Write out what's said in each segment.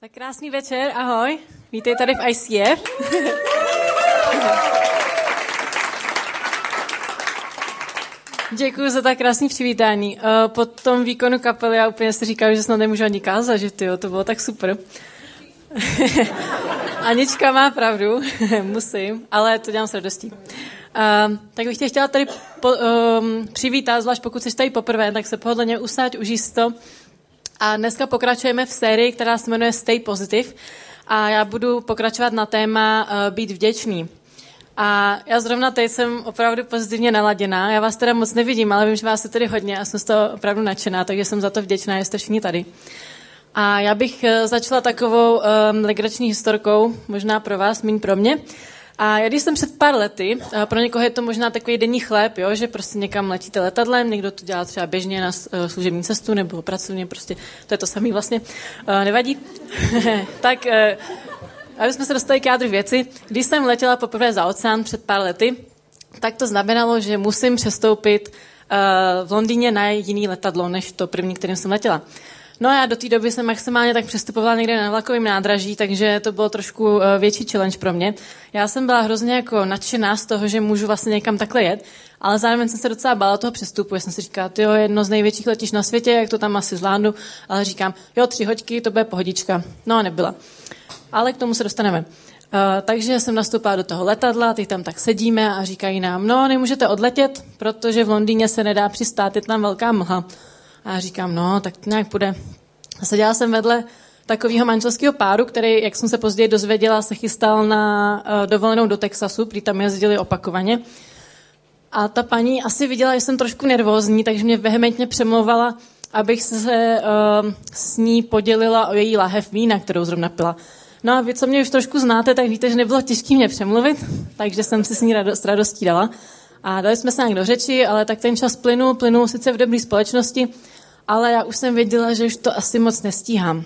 Tak krásný večer, ahoj. Vítej tady v ICF. Děkuji za tak krásný přivítání. Eh, po tom výkonu kapely já úplně si říkám, že snad nemůžu ani kázat, že tyjo, to bylo tak super. Anička má pravdu, musím, ale to dělám s radostí. Uh, tak bych tě chtěla tady po, um, přivítat, zvlášť pokud jsi tady poprvé, tak se pohodlně usáď, užij si to. A dneska pokračujeme v sérii, která se jmenuje Stay Positive. A já budu pokračovat na téma uh, být vděčný. A já zrovna teď jsem opravdu pozitivně naladěná. Já vás teda moc nevidím, ale vím, že vás je tady hodně a jsem z toho opravdu nadšená, takže jsem za to vděčná, že jste všichni tady. A já bych uh, začala takovou um, legrační historkou, možná pro vás, méně pro mě. A já když jsem před pár lety, pro někoho je to možná takový denní chléb, jo, že prostě někam letíte letadlem, někdo to dělá třeba běžně na eh, služební cestu nebo pracovně, prostě to je to samý vlastně, uh, nevadí. tak uh, aby jsme se dostali k jádru věci, když jsem letěla poprvé za oceán před pár lety, tak to znamenalo, že musím přestoupit v Londýně na jiný letadlo, než to první, kterým jsem letěla. No a já do té doby jsem maximálně tak přestupovala někde na vlakovém nádraží, takže to bylo trošku eh, větší challenge pro mě. Já jsem byla hrozně jako nadšená z toho, že můžu vlastně někam takhle jet, ale zároveň jsem se docela bála toho přestupu. Já jsem si říkala, jo, jedno z největších letiš na světě, jak to tam asi zvládnu, ale říkám, jo, tři hoďky, to bude pohodička. No a nebyla. Ale k tomu se dostaneme. Uh, takže jsem nastoupila do toho letadla, teď tam tak sedíme a říkají nám, no, nemůžete odletět, protože v Londýně se nedá přistát, je tam velká mlha. A já říkám, no, tak to nějak půjde. A seděla jsem vedle takového manželského páru, který, jak jsem se později dozvěděla, se chystal na uh, dovolenou do Texasu, prý tam jezdili opakovaně. A ta paní asi viděla, že jsem trošku nervózní, takže mě vehementně přemlouvala, abych se uh, s ní podělila o její lahev vína, kterou zrovna pila. No a vy, co mě už trošku znáte, tak víte, že nebylo těžké mě přemluvit, takže jsem si s ní radost, radostí dala. A dali jsme se nějak do řeči, ale tak ten čas plynul, plynul sice v dobré společnosti, ale já už jsem věděla, že už to asi moc nestíhám.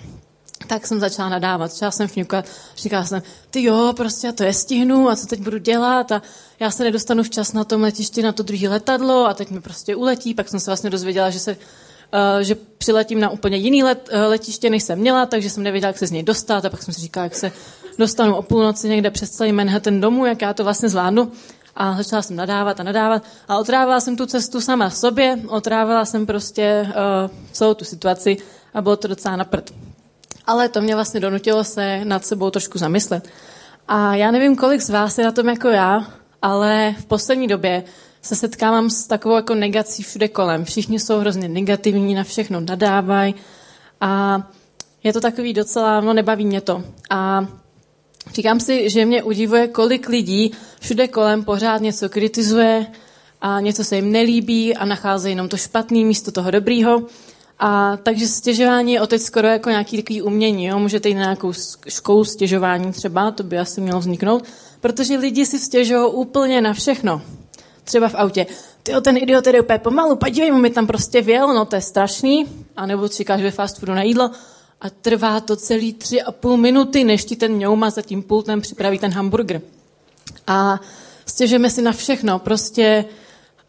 Tak jsem začala nadávat, začala jsem fňukat, říkala jsem, ty jo, prostě já to je stihnu a co teď budu dělat? A já se nedostanu včas na tom letišti na to druhé letadlo a teď mi prostě uletí, pak jsem se vlastně dozvěděla, že se Uh, že přiletím na úplně jiný let, uh, letiště, než jsem měla, takže jsem nevěděla, jak se z něj dostat. A pak jsem si říkala, jak se dostanu o půlnoci někde přes celý Manhattan domů, jak já to vlastně zvládnu a začala jsem nadávat a nadávat a otrávila jsem tu cestu sama sobě, otrávila jsem prostě uh, celou tu situaci a bylo to docela naprd. Ale to mě vlastně donutilo se nad sebou trošku zamyslet. A já nevím, kolik z vás je na tom jako já, ale v poslední době se setkávám s takovou jako negací všude kolem. Všichni jsou hrozně negativní, na všechno nadávají a je to takový docela, no nebaví mě to. A Říkám si, že mě udivuje, kolik lidí všude kolem pořád něco kritizuje a něco se jim nelíbí a nacházejí jenom to špatný místo toho dobrýho. A takže stěžování je teď skoro jako nějaký takový umění. Jo? Můžete jít na nějakou školu stěžování třeba, to by asi mělo vzniknout, protože lidi si stěžují úplně na všechno. Třeba v autě. Ty ten idiot je úplně pomalu, podívej mu, mi tam prostě věl, no to je strašný. A nebo čekáš ve fast foodu na jídlo, a trvá to celý tři a půl minuty, než ti ten ňouma za tím pultem připraví ten hamburger. A stěžujeme si na všechno, prostě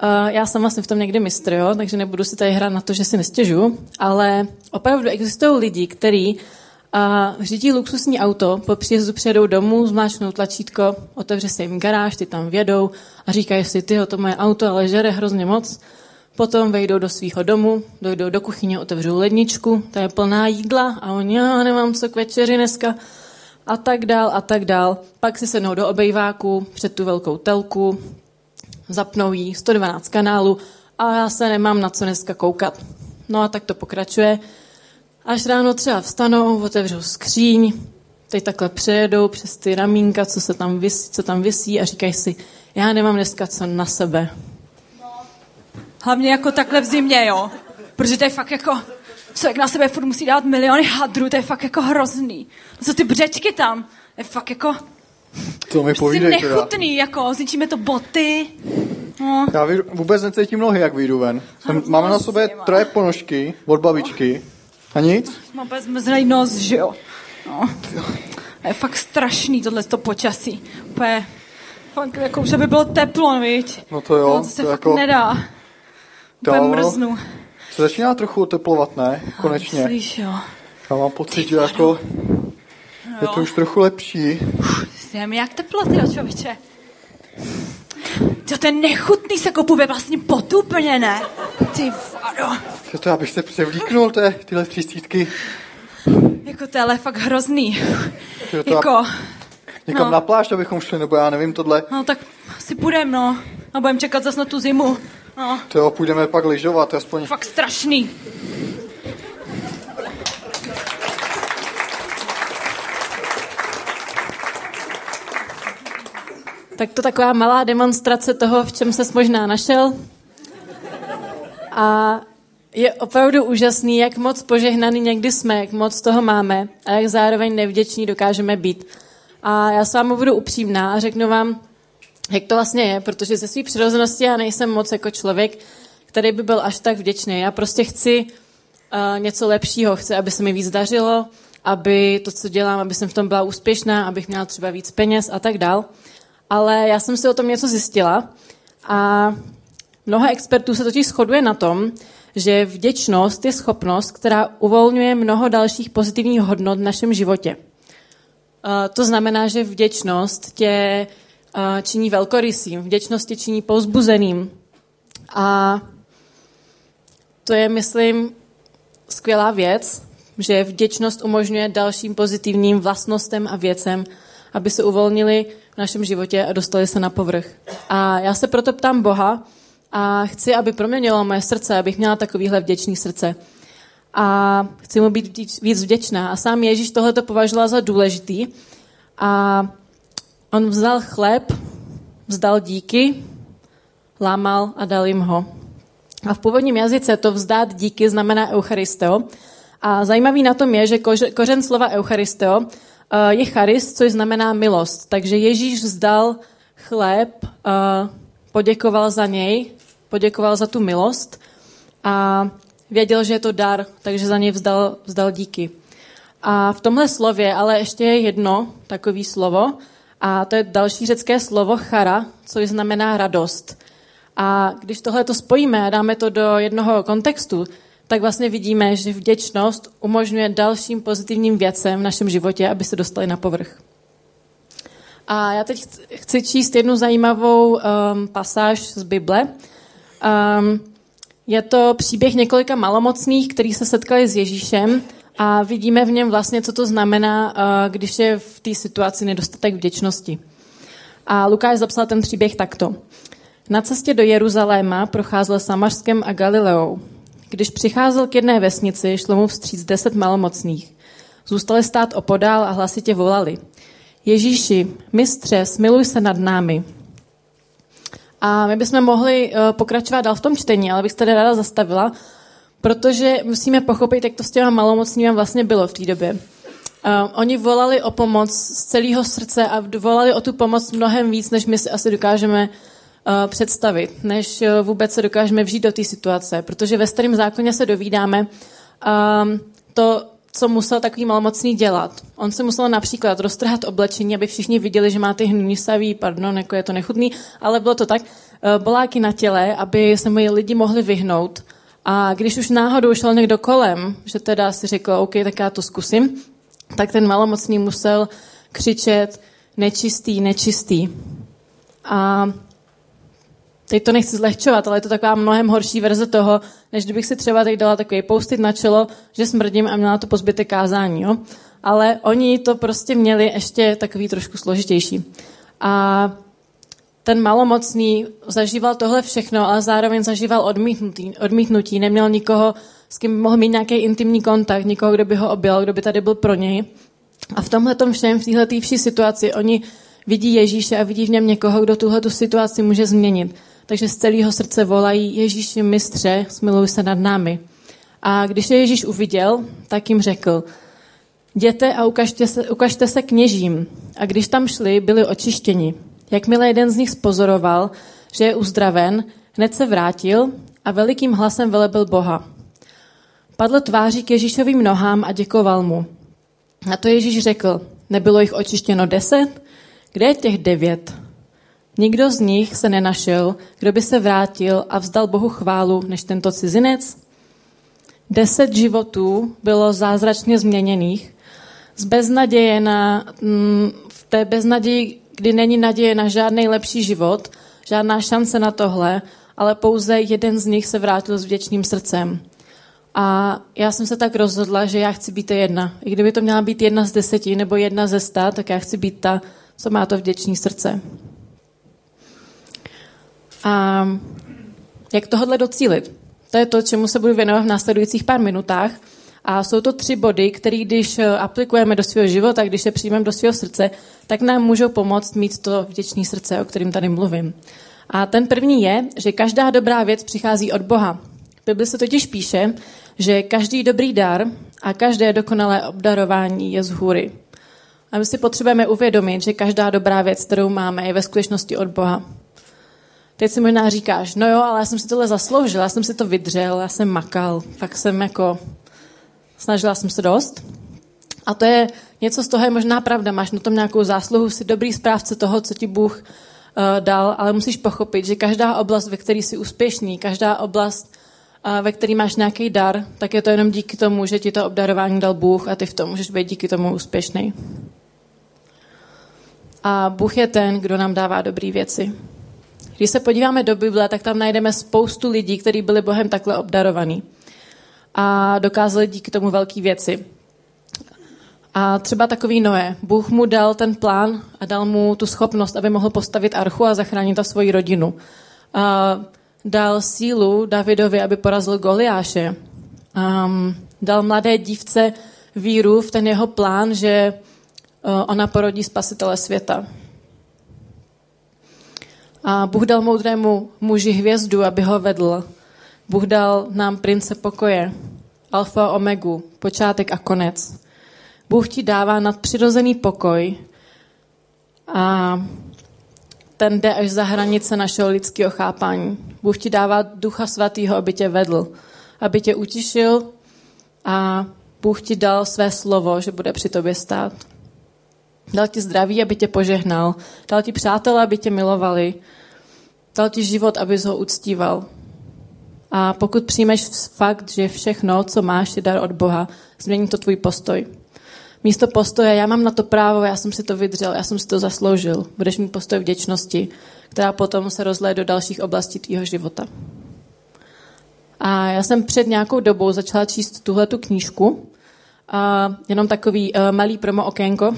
uh, já jsem vlastně v tom někdy mistr, jo, takže nebudu si tady hrát na to, že si nestěžu, ale opravdu existují lidi, kteří uh, řídí luxusní auto, po příjezdu přijedou domů, zmáčknou tlačítko, otevře se jim garáž, ty tam vědou a říkají si, tyjo, to moje auto ale žere hrozně moc Potom vejdou do svého domu, dojdou do kuchyně, otevřou ledničku, ta je plná jídla a oni, já nemám co k večeři dneska a tak dál a tak dál. Pak si sednou do obejváku před tu velkou telku, zapnou jí 112 kanálů a já se nemám na co dneska koukat. No a tak to pokračuje. Až ráno třeba vstanou, otevřou skříň, teď takhle přejedou přes ty ramínka, co, se tam vysí, co tam visí a říkají si, já nemám dneska co na sebe. Hlavně jako takhle v zimě, jo. Protože to je fakt jako, člověk na sebe furt musí dát miliony hadrů, to je fakt jako hrozný. Co ty břečky tam, je fakt jako... To mi povídej nechutný, teda. jako, zničíme to boty. No. Já vyjdu, vůbec necítím nohy, jak vyjdu ven. Jsem, máme na sobě troje ponožky od babičky. A nic? Mám úplně zmrzlej nos, že jo. No. Je fakt strašný tohle to počasí. Úplně, fakt jako, že by bylo teplo, viď? No to jo. No, to se to fakt jako... nedá. Úplně mrznu. Se začíná trochu oteplovat, ne? Konečně. Myslíš, jo. Já mám pocit, že jako Je to už trochu lepší. Je mi jak teplo, ty člověče. To ten nechutný se kopu ve vlastním potu úplně, ne? Ty vado. Co to, abych se převlíknul, to je, tyhle třicítky. Jako to je fakt hrozný. Tyjo, to Jako, Někam no. na pláž, abychom šli, nebo já nevím, tohle. no tak si půjdem, no. A budeme čekat zas na tu zimu. No, To jo, půjdeme pak lyžovat, aspoň. fakt strašný. Tak to taková malá demonstrace toho, v čem se možná našel. A je opravdu úžasný, jak moc požehnaný někdy jsme, jak moc toho máme a jak zároveň nevděční dokážeme být. A já s vámi budu upřímná a řeknu vám, jak to vlastně je, protože ze své přirozenosti já nejsem moc jako člověk, který by byl až tak vděčný. Já prostě chci uh, něco lepšího, chci, aby se mi víc dařilo, aby to, co dělám, aby jsem v tom byla úspěšná, abych měla třeba víc peněz a tak dál. Ale já jsem si o tom něco zjistila a mnoho expertů se totiž shoduje na tom, že vděčnost je schopnost, která uvolňuje mnoho dalších pozitivních hodnot v našem životě. Uh, To znamená, že vděčnost tě činí velkorysým, vděčnost tě činí pouzbuzeným. A to je, myslím, skvělá věc, že vděčnost umožňuje dalším pozitivním vlastnostem a věcem, aby se uvolnili v našem životě a dostali se na povrch. A já se proto ptám Boha a chci, aby proměnilo moje srdce, abych měla takovýhle vděčný srdce. A chci mu být víc- vděčná. A sám Ježíš tohle to považoval za důležitý. A on vzal chléb, vzdal díky, lámal a dal jim ho. A v původním jazyce to vzdát díky znamená eucharisteo. A zajímavý na tom je, že kořen slova eucharisteo eh, je charis, což znamená milost. Takže Ježíš vzdal chléb, eh, poděkoval za něj, poděkoval za tu milost a věděl, že je to dar, takže za něj vzdal, vzdal díky. A v tomhle slově ale ještě je jedno takové slovo, a to je další řecké slovo chara, což znamená radost. A když tohle to spojíme a dáme to do jednoho kontextu, tak vlastně vidíme, že vděčnost umožňuje dalším pozitivním věcem v našem životě, aby se dostali na povrch. A já teď chci- číst jednu zajímavou um, pasáž z Bible. Um, je to příběh několika malomocných, kteří se setkali s Ježíšem a vidíme v něm vlastně, co to znamená, uh, když je v té situaci nedostatek vděčnosti. A Lukáš zapsal ten příběh takto. Na cestě do Jeruzaléma procházel Samařskem a Galileou. Když přicházel k jedné vesnici, šlo mu vstříc deset malomocných. Zůstali stát opodál a hlasitě volali. Ježíši, mistře, smiluj se nad námi. A my bychom mohli eh, pokračovat dál v tom čtení, ale bych se tady ráda zastavila, protože musíme pochopit, jak to s těma malomocnými vlastně bylo v té době. Uh, oni volali o pomoc z celého srdce a volali o tu pomoc mnohem víc, než my si asi dokážeme uh, představit, než uh, vůbec se dokážeme vžít do té situace. Protože ve starém zákoně se dovídáme um, to, co musel takový malomocný dělat. On se musel například roztrhat oblečení, aby všichni viděli, že má ty hnusavý, pardon, jako je to nechutný, ale bylo to tak, uh, boláky na těle, aby se moji lidi mohli vyhnout. A když už náhodou šel někdo kolem, že teda si řekl, OK, tak já to zkusím, tak ten malomocný musel křičet nečistý, nečistý. A teď to nechci zlehčovat, ale je to taková mnohem horší verze toho, než kdybych si třeba teď dala takový poustit na čelo, že smrdím a měla to po zbytek kázání. Jo? Ale oni to prostě měli ještě takový trošku složitější. A ten malomocný zažíval tohle všechno, ale zároveň zažíval odmítnutí, odmítnutí. Neměl nikoho, s kým mohl mít nějaký intimní kontakt, nikoho, kdo by ho objel, kdo by tady byl pro něj. A v tomhle všem, v téhle vší situaci, oni vidí Ježíše a vidí v něm někoho, kdo tuhle situaci může změnit. Takže z celého srdce volají Ježíši mistře, smiluj se nad námi. A když je Ježíš uviděl, tak jim řekl, jděte a ukažte se, ukažte se kněžím. A když tam šli, byli očištěni. Jakmile jeden z nich spozoroval, že je uzdraven, hned se vrátil a velikým hlasem velebil Boha. Padl tváří k Ježíšovým nohám a děkoval mu. Na to Ježíš řekl, nebylo jich očištěno deset? Kde je těch devět? Nikdo z nich se nenašel, kdo by se vrátil a vzdal Bohu chválu, než tento cizinec? Deset životů bylo zázračně změněných, Z beznaděje na, mm, v té beznaději, kdy není naděje na žádný lepší život, žádná šance na tohle, ale pouze jeden z nich se vrátil s vděčným srdcem. A já jsem se tak rozhodla, že já chci být jedna. I kdyby to měla být jedna z deseti nebo jedna ze sta, tak já chci být ta, co má to vděčný srdce. A jak tohle docílit? To je to, čemu se budu věnovat v následujících pár minutách. A jsou to tři body, které když eh, aplikujeme do svého života, když je přijmeme do svého srdce, tak nám můžou pomoct mít to vděčné srdce, o kterém tady mluvím. A ten první je, že každá dobrá věc přichází od Boha. V Bibli se totiž píše, že každý dobrý dar a každé dokonalé obdarování je z hůry. A my si potřebujeme uvědomit, že každá dobrá věc, kterou máme, je ve skutečnosti od Boha. Teď si možná říkáš, no jo, ale já jsem si tohle zasloužil, já jsem si to vydřel, já jsem makal, fakt jsem jako, snažila jsem se dost. A to je něco z toho je možná pravda, máš na tom nějakou zásluhu, jsi dobrý správce toho, co ti Bůh uh, dal, ale musíš pochopit, že každá oblast, ve které jsi úspěšný, každá oblast, uh, ve které máš nějaký dar, tak je to jenom díky tomu, že ti to obdarování dal Bůh a ty v tom můžeš být díky tomu úspěšný. A Bůh je ten, kdo nám dává dobré věci. Když se podíváme do Bible, tak tam najdeme spoustu lidí, kteří byli Bohem takhle obdarovaní a dokázali díky tomu velké věci. A třeba takový Noé. Bůh mu dal ten plán a dal mu tu schopnost, aby mohl postavit archu a zachránit ta svoji rodinu. A dal sílu Davidovi, aby porazil Goliáše. Um, dal mladé dívce víru v ten jeho plán, že uh, ona porodí spasitele světa. A Bůh dal moudrému muži hvězdu, aby ho vedl. Bůh dal nám prince pokoje, alfa a omegu, počátek a konec. Bůh ti dává nadpřirozený pokoj a ten jde až za hranice našeho lidského chápání. Bůh ti dává ducha svatého, aby tě vedl, aby tě utišil a Bůh ti dal své slovo, že bude při tobě stát. Dal ti zdraví, aby tě požehnal. Dal ti přátelé, aby tě milovali. Dal ti život, aby ho uctíval. A pokud přijmeš fakt, že všechno, co máš, je dar od Boha, změní to tvůj postoj. Místo postoje, já mám na to právo, já jsem si to vydřel, já jsem si to zasloužil. Budeš mít postoj vděčnosti, která potom se rozleje do dalších oblastí tvýho života. A já jsem před nějakou dobou začala číst tuhle tu knížku, a jenom takový uh, malý promo okénko,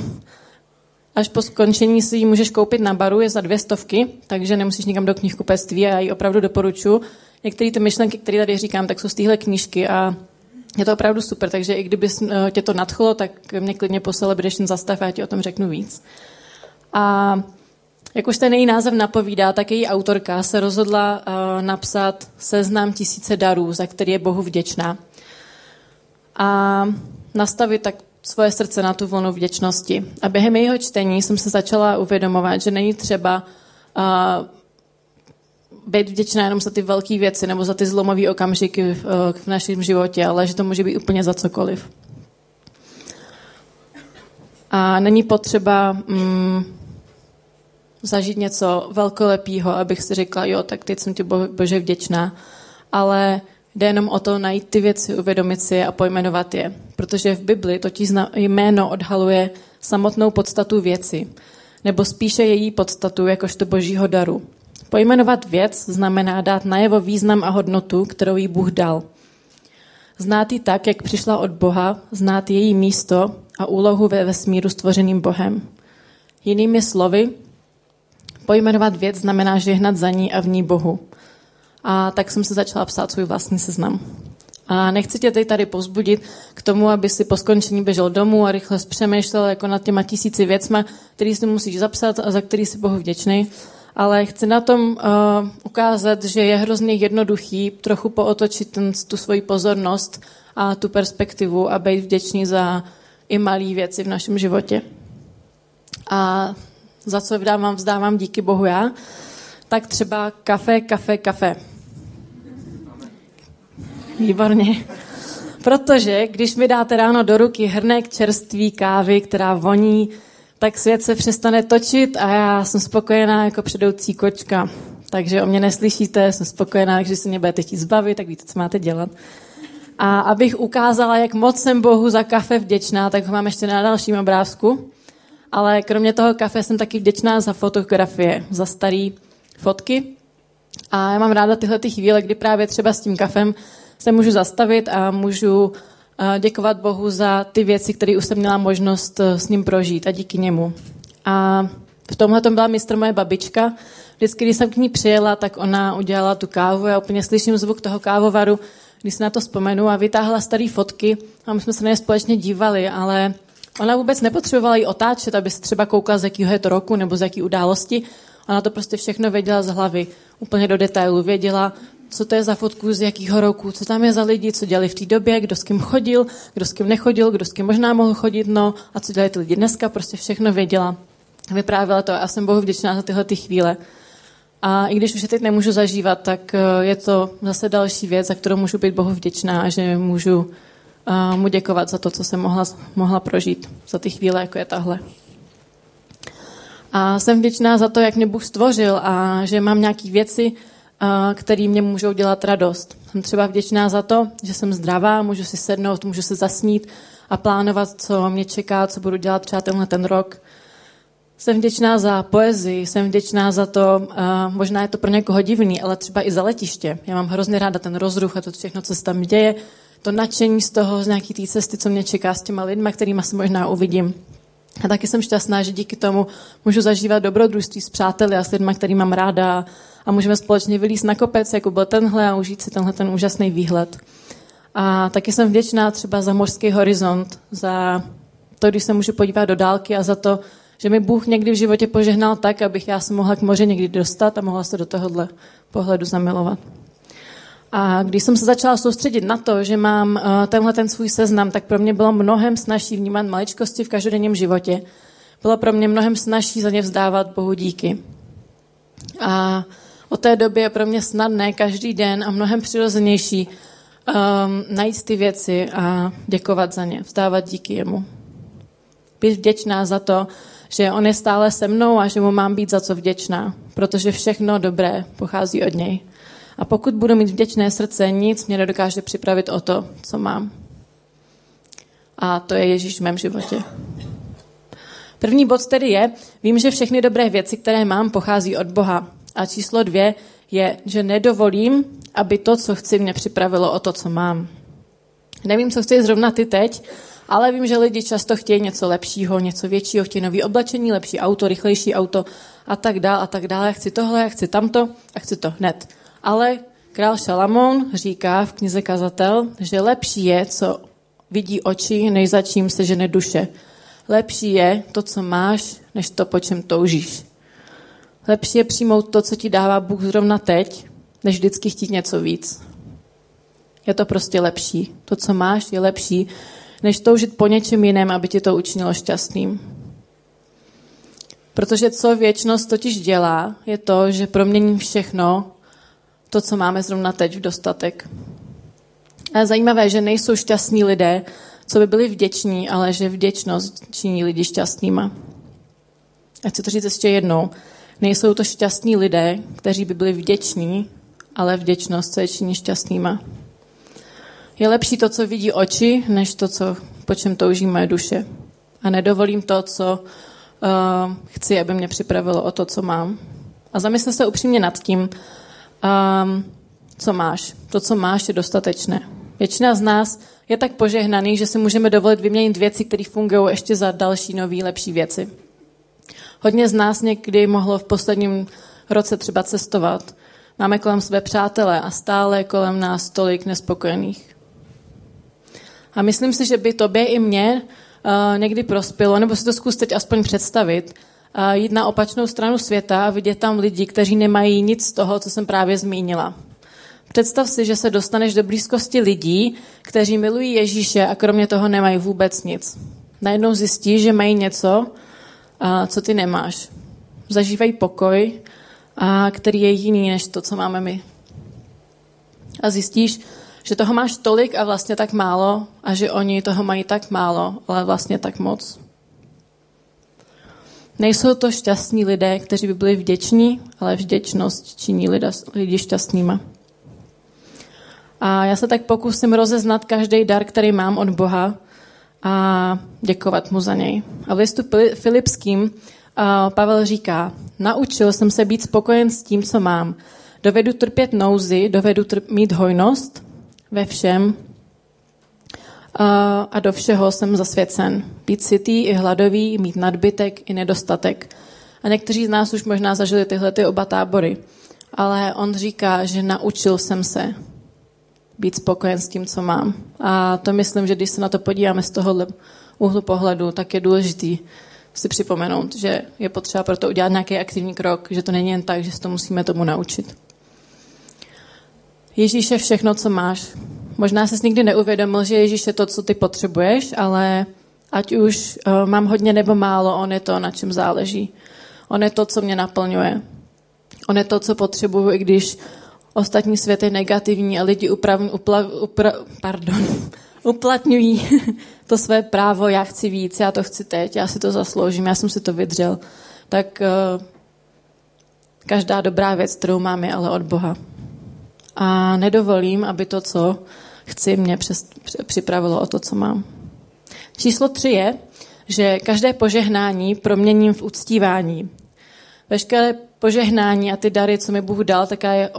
Až po skončení si ji můžeš koupit na baru, je za dvě stovky, takže nemusíš nikam do knihkupectví a já ji opravdu doporučuji. Některé ty myšlenky, které tady říkám, tak jsou z téhle knížky a je to opravdu super, takže i kdyby eh, tě to nadchlo, tak mě klidně budeš ten zastav a já ti o tom řeknu víc. A jak už ten její název napovídá, tak její autorka se rozhodla uh, napsat seznam tisíce darů, za který je Bohu vděčná. A nastavit tak svoje srdce na tu vlnu vděčnosti. A během jeho čtení jsem se začala uvědomovat, že není třeba uh, být vděčná jenom za ty velké věci nebo za ty zlomové okamžiky v, uh, v našem životě, ale že to může být úplně za cokoliv. A není potřeba um, zažít něco velkolepého, abych si řekla, jo, tak teď jsem ti Bože vděčná. Ale Jde jenom o to najít ty věci, uvědomit si je a pojmenovat je. Protože v Bibli totiž jméno odhaluje samotnou podstatu věci, nebo spíše její podstatu jakožto božího daru. Pojmenovat věc znamená dát najevo význam a hodnotu, kterou jí Bůh dal. Znát ji tak, jak přišla od Boha, znát její místo a úlohu ve vesmíru stvořeným Bohem. Jinými slovy, pojmenovat věc znamená žehnat za ní a v ní Bohu. A tak jsem se začala psát svůj vlastní seznam. A nechci tě teď tady pozbudit k tomu, aby si po skončení běžel domů a rychle přemýšlel jako nad těma tisíci věcma, který si musíš zapsat a za který si Bohu vděčný. Ale chci na tom uh, ukázat, že je hrozně jednoduchý trochu pootočit ten, tu svoji pozornost a tu perspektivu a být vděčný za i malé věci v našem životě. A za co vzdávám, vzdávám díky Bohu já, tak třeba kafe, kafe, kafe. Výborně. Protože když mi dáte ráno do ruky hrnek čerství kávy, která voní, tak svět se přestane točit a já jsem spokojená jako předoucí kočka. Takže o mě neslyšíte, jsem spokojená, takže se mě budete chtít zbavit, tak víte, co máte dělat. A abych ukázala, jak moc jsem Bohu za kafe vděčná, tak ho mám ještě na dalším obrázku. Ale kromě toho kafe jsem taky vděčná za fotografie, za staré fotky. A já mám ráda tyhle ty chvíle, kdy právě třeba s tím kafem se můžu zastavit a můžu eh, děkovat Bohu za ty věci, které už jsem měla možnost eh, s ním prožít a díky němu. A v tomhle tom byla mistr moje babička. Vždycky, když jsem k ní přijela, tak ona udělala tu kávu. Já úplně slyším zvuk toho kávovaru, když se na to vzpomenu a vytáhla staré fotky a my jsme se na ně společně dívali, ale ona vůbec nepotřebovala ji otáčet, aby se třeba koukala, z jakého je to roku nebo z jaký události. Ona to prostě všechno věděla z hlavy, úplně do detailu. Věděla, co to je za fotku, z jakého roku, co tam je za lidi, co dělali v té době, kdo s kým chodil, kdo s kým nechodil, kdo s kým možná mohl chodit, no a co dělají ty lidi dneska, prostě všechno věděla. Vyprávěla to a já jsem Bohu vděčná za tyhle ty chvíle. A i když už je teď nemůžu zažívat, tak eh, je to zase další věc, za kterou můžu být Bohu vděčná a že můžu uh, mu děkovat za to, co jsem mohla, mohla prožít, za ty chvíle, jako je tahle. A jsem vděčná za to, jak mě Bůh stvořil a že mám nějaké věci, které mě můžou dělat radost. Jsem třeba vděčná za to, že jsem zdravá, můžu si sednout, můžu se zasnít a plánovat, co mě čeká, co budu dělat třeba tenhle ten rok. Jsem vděčná za poezii, jsem vděčná za to, možná je to pro někoho divný, ale třeba i za letiště. Já mám hrozně ráda ten rozruch a to všechno, co se tam děje, to nadšení z toho, z nějaký té cesty, co mě čeká s těma lidma, kterými se možná uvidím. A taky jsem šťastná, že díky tomu můžu zažívat dobrodružství s přáteli a s lidmi, který mám ráda a můžeme společně vylíst na kopec, jako byl tenhle a užít si tenhle ten úžasný výhled. A taky jsem vděčná třeba za mořský horizont, za to, když se můžu podívat do dálky a za to, že mi Bůh někdy v životě požehnal tak, abych já se mohla k moři někdy dostat a mohla se do tohohle pohledu zamilovat. A když jsem se začala soustředit na to, že mám uh, tenhle ten svůj seznam, tak pro mě bylo mnohem snažší vnímat maličkosti v každodenním životě. Bylo pro mě mnohem snažší za ně vzdávat Bohu díky. A od té doby je pro mě snadné každý den a mnohem přirozenější um, najít ty věci a děkovat za ně, vzdávat díky jemu. Být vděčná za to, že on je stále se mnou a že mu mám být za co vděčná, protože všechno dobré pochází od něj. A pokud budu mít vděčné srdce, nic mě nedokáže připravit o to, co mám. A to je Ježíš v mém životě. První bod tedy je, vím, že všechny dobré věci, které mám, pochází od Boha. A číslo dvě je, že nedovolím, aby to, co chci, mě připravilo o to, co mám. Nevím, co chci zrovna ty teď, ale vím, že lidi často chtějí něco lepšího, něco většího, chtějí nový oblečení, lepší auto, rychlejší auto a tak dále a tak dále. Chci tohle, chci tamto a chci to hned. Ale král Šalamón říká v knize Kazatel, že lepší je, co vidí oči, než za čím se žene duše. Lepší je to, co máš, než to, po čem toužíš. Lepší je přijmout to, co ti dává Bůh zrovna teď, než vždycky chtít něco víc. Je to prostě lepší. To, co máš, je lepší, než toužit po něčem jiném, aby ti to učinilo šťastným. Protože co věčnost totiž dělá, je to, že promění všechno, to, co máme zrovna teď v dostatek. A je zajímavé, že nejsou šťastní lidé, co by byli vděční, ale že vděčnost činí lidi šťastnýma. A chci to říct ještě jednou. Nejsou to šťastní lidé, kteří by byli vděční, ale vděčnost se činí šťastnýma. Je lepší to, co vidí oči, než to, co, po čem touží moje duše. A nedovolím to, co uh, chci, aby mě připravilo o to, co mám. A zamysle se upřímně nad tím, um, co máš. To, co máš, je dostatečné. Většina z nás je tak požehnaný, že si můžeme dovolit vyměnit věci, které fungují ještě za další nový, lepší věci. Hodně z nás někdy mohlo v posledním roce třeba cestovat. Máme kolem sebe přátelé a stále kolem nás tolik nespokojených. A myslím si, že by tobě i mně uh, někdy prospělo, nebo si to zkus teď aspoň představit, uh, jít na opačnou stranu světa a vidět tam lidi, kteří nemají nic z toho, co jsem právě zmínila. Představ si, že se dostaneš do blízkosti lidí, kteří milují Ježíše a kromě toho nemají vůbec nic. Najednou zjistíš, že mají něco, co ty nemáš. Zažívají pokoj, a který je jiný než to, co máme my. A zjistíš, že toho máš tolik a vlastně tak málo a že oni toho mají tak málo, ale vlastně tak moc. Nejsou to šťastní lidé, kteří by byli vděční, ale vděčnost činí lidi šťastnýma. A já se tak pokusím rozeznat každý dar, který mám od Boha a děkovat mu za něj. A v listu Filipským Pavel říká, naučil jsem se být spokojen s tím, co mám. Dovedu trpět nouzy, dovedu trp- mít hojnost ve všem a do všeho jsem zasvěcen. Být sytý i hladový, mít nadbytek i nedostatek. A někteří z nás už možná zažili tyhle ty oba tábory. Ale on říká, že naučil jsem se být spokojen s tím, co mám. A to myslím, že když se na to podíváme z tohohle úhlu pohledu, tak je důležitý si připomenout, že je potřeba pro to udělat nějaký aktivní krok, že to není jen tak, že se to musíme tomu naučit. Ježíš je všechno, co máš. Možná jsi nikdy neuvědomil, že Ježíš je to, co ty potřebuješ, ale ať už uh, mám hodně nebo málo, on je to, na čem záleží. On je to, co mě naplňuje. On je to, co potřebuju, i když ostatní svět je negativní a lidi uprav, upla, upra, pardon, uplatňují to své právo, já chci víc, já to chci teď, já si to zasloužím, já jsem si to vydřel. Tak uh, každá dobrá věc, kterou mám, je ale od Boha. A nedovolím, aby to, co chci, mě přes, připravilo o to, co mám. Číslo tři je, že každé požehnání proměním v uctívání. Veškeré požehnání a ty dary, co mi Bůh dal, tak já je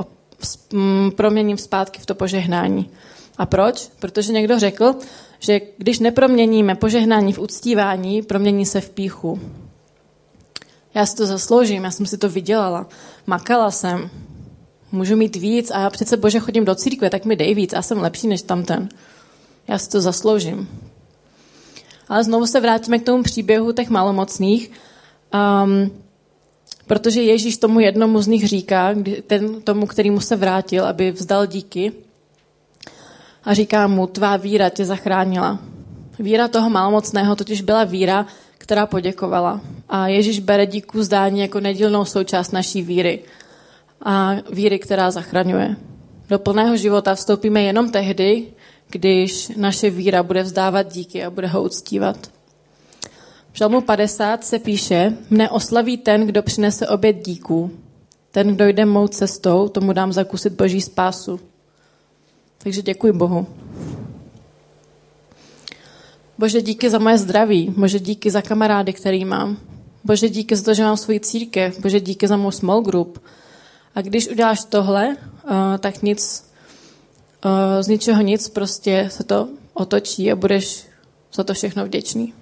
proměním zpátky v to požehnání. A proč? Protože někdo řekl, že když neproměníme požehnání v uctívání, promění se v píchu. Já si to zasloužím, já jsem si to vydělala. Makala jsem. Můžu mít víc a já přece bože chodím do církve, tak mi dej víc, já jsem lepší než tamten. Já si to zasloužím. Ale znovu se vrátíme k tomu příběhu těch malomocných, um, protože Ježíš tomu jednomu z nich říká, ten, tomu, kterýmu se vrátil, aby vzdal díky, a říká mu, tvá víra tě zachránila. Víra toho malomocného totiž byla víra, která poděkovala. A Ježíš bere díku zdání jako nedílnou součást naší víry. A víry, která zachraňuje. Do plného života vstoupíme jenom tehdy, když naše víra bude vzdávat díky a bude ho uctívat. V Žalmu 50 se píše, mne oslaví ten, kdo přinese oběd díků. Ten, kdo jde mou cestou, tomu dám zakusit boží spásu. Takže děkuji Bohu. Bože, díky za moje zdraví. Bože, díky za kamarády, který mám. Bože, díky za to, že mám svoji církev. Bože, díky za mou small group. A když uděláš tohle, uh, tak nic, uh, z ničeho nic, prostě se to otočí a budeš za to všechno vděčný.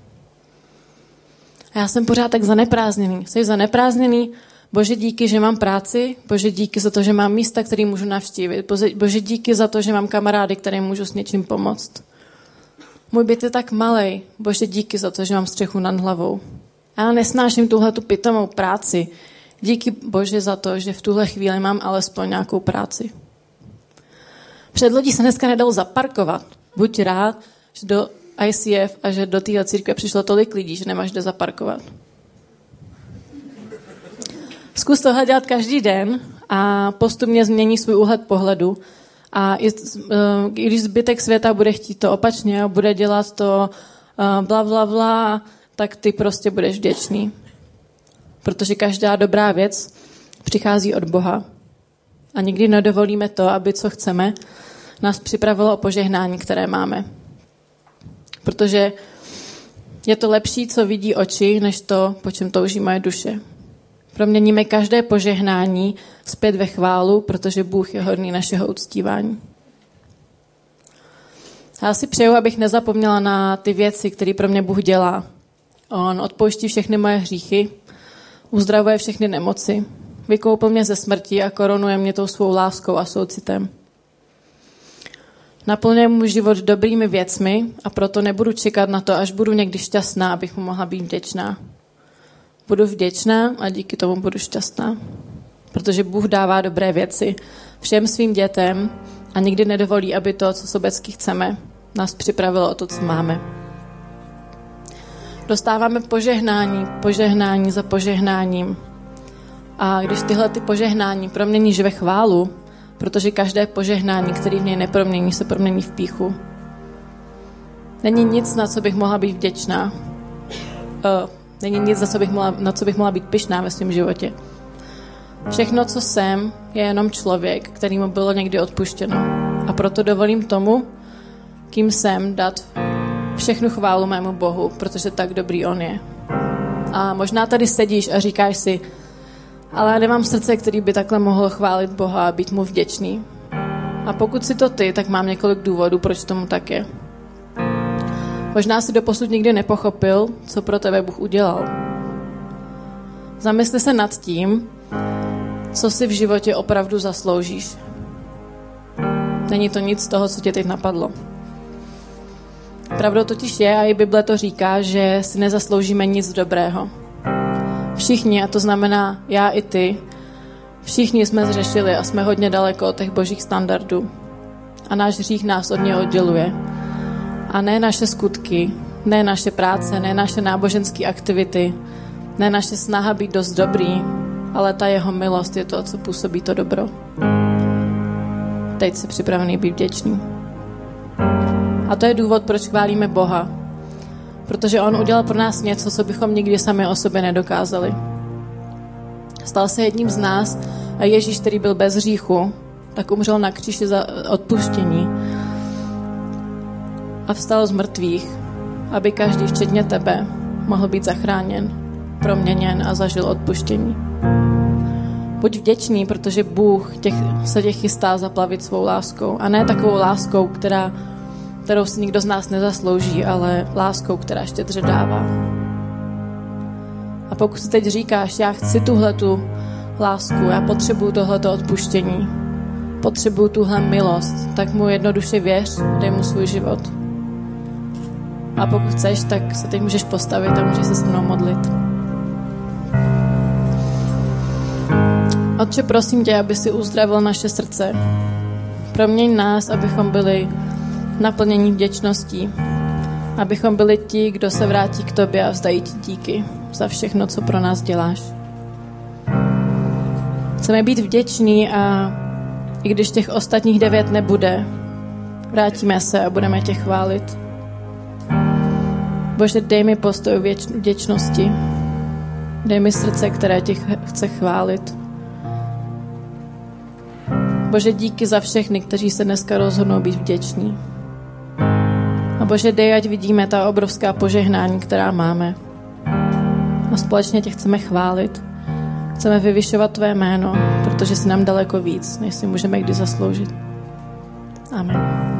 A já jsem pořád tak zaneprázdněný. Jsi zaneprázdněný, Bože díky, že mám práci, Bože díky za to, že mám místa, které můžu navštívit, Bože díky za to, že mám kamarády, které můžu s něčím pomoct. Můj byt je tak malý, Bože díky za to, že mám střechu nad hlavou. Já nesnáším tuhle tu pitomou práci. Díky Bože za to, že v tuhle chvíli mám alespoň nějakou práci. Před lodí se dneska nedalo zaparkovat. Buď rád, že do ICF a že do téhle církve přišlo tolik lidí, že nemáš kde zaparkovat. Zkus tohle dělat každý den a postupně změní svůj úhled pohledu. A i, eh, když zbytek světa bude chtít to opačně a bude dělat to eh, bla, bla, bla, tak ty prostě budeš vděčný. Protože každá dobrá věc přichází od Boha. A nikdy nedovolíme to, aby co chceme, nás připravilo o požehnání, které máme. Protože je to lepší, co vidí oči, než to, po čem touží moje duše. Proměníme každé požehnání zpět ve chválu, protože Bůh je hodný našeho uctívání. Já si přeju, abych nezapomněla na ty věci, které pro mě Bůh dělá. On odpouští všechny moje hříchy, uzdravuje všechny nemoci, vykoupil mě ze smrti a korunuje mě tou svou láskou a soucitem. Naplňuje můj život dobrými věcmi a proto nebudu čekat na to, až budu někdy šťastná, abych mu mohla být vděčná. Budu vděčná a díky tomu budu šťastná. Protože Bůh dává dobré věci všem svým dětem a nikdy nedovolí, aby to, co sobecky chceme, nás připravilo o to, co máme. Dostáváme požehnání, požehnání za požehnáním. A když tyhle ty požehnání proměníš ve chválu, protože každé požehnání, který v něj nepromění, se promění v píchu. Není nic, na co bych mohla být vděčná. Uh, Není nic, za co bych mohla, na co bych mohla být pyšná ve svém životě. Všechno, co jsem, je jenom člověk, který mu bylo někdy odpuštěno. A proto dovolím tomu, kým jsem, dát všechnu chválu mému Bohu, protože tak dobrý On je. A možná tady sedíš a říkáš si, ale já nemám srdce, který by takhle mohl chválit Boha a být mu vděčný. A pokud si to ty, tak mám několik důvodů, proč tomu tak je. Možná si doposud nikdy nepochopil, co pro tebe Bůh udělal. Zamysli se nad tím, co si v životě opravdu zasloužíš. Není to nic z toho, co tě teď napadlo. Pravdou totiž je, a i Bible to říká, že si nezasloužíme nic dobrého. Všichni, a to znamená já i ty, všichni jsme zřešili a jsme hodně daleko od těch božích standardů. A náš hřích nás od něj odděluje. A ne naše skutky, ne naše práce, ne naše náboženské aktivity, ne naše snaha být dost dobrý, ale ta jeho milost je to, co působí to dobro. Teď si připravený být vděčný. A to je důvod, proč chválíme Boha. Protože On udělal pro nás něco, co bychom nikdy sami o sobě nedokázali. Stal se jedním z nás a Ježíš, který byl bez hříchu, tak umřel na kříži za odpuštění a vstal z mrtvých, aby každý, včetně tebe, mohl být zachráněn, proměněn a zažil odpuštění. Buď vděčný, protože Bůh těch, se tě chystá zaplavit svou láskou. A ne takovou láskou, která, kterou si nikdo z nás nezaslouží, ale láskou, která štědře dává. A pokud si teď říkáš, já chci tuhle tu lásku, já potřebuju tohleto odpuštění, potřebuju tuhle milost, tak mu jednoduše věř, dej mu svůj život. A pokud chceš, tak se teď můžeš postavit a můžeš se s mnou modlit. Otče, prosím tě, aby si uzdravil naše srdce. Proměň nás, abychom byli naplnění vděčností. Abychom byli ti, kdo se vrátí k tobě a vzdají ti díky za všechno, co pro nás děláš. Chceme být vděční a i když těch ostatních devět nebude, vrátíme se a budeme tě chválit. Bože, dej mi postoj vděčnosti. Dej mi srdce, které tě chce chválit. Bože, díky za všechny, kteří se dneska rozhodnou být vděční. Bože, dej, ať vidíme ta obrovská požehnání, která máme. A společně tě chceme chválit. Chceme vyvyšovat tvé jméno, protože jsi nám daleko víc, než si můžeme kdy zasloužit. Amen.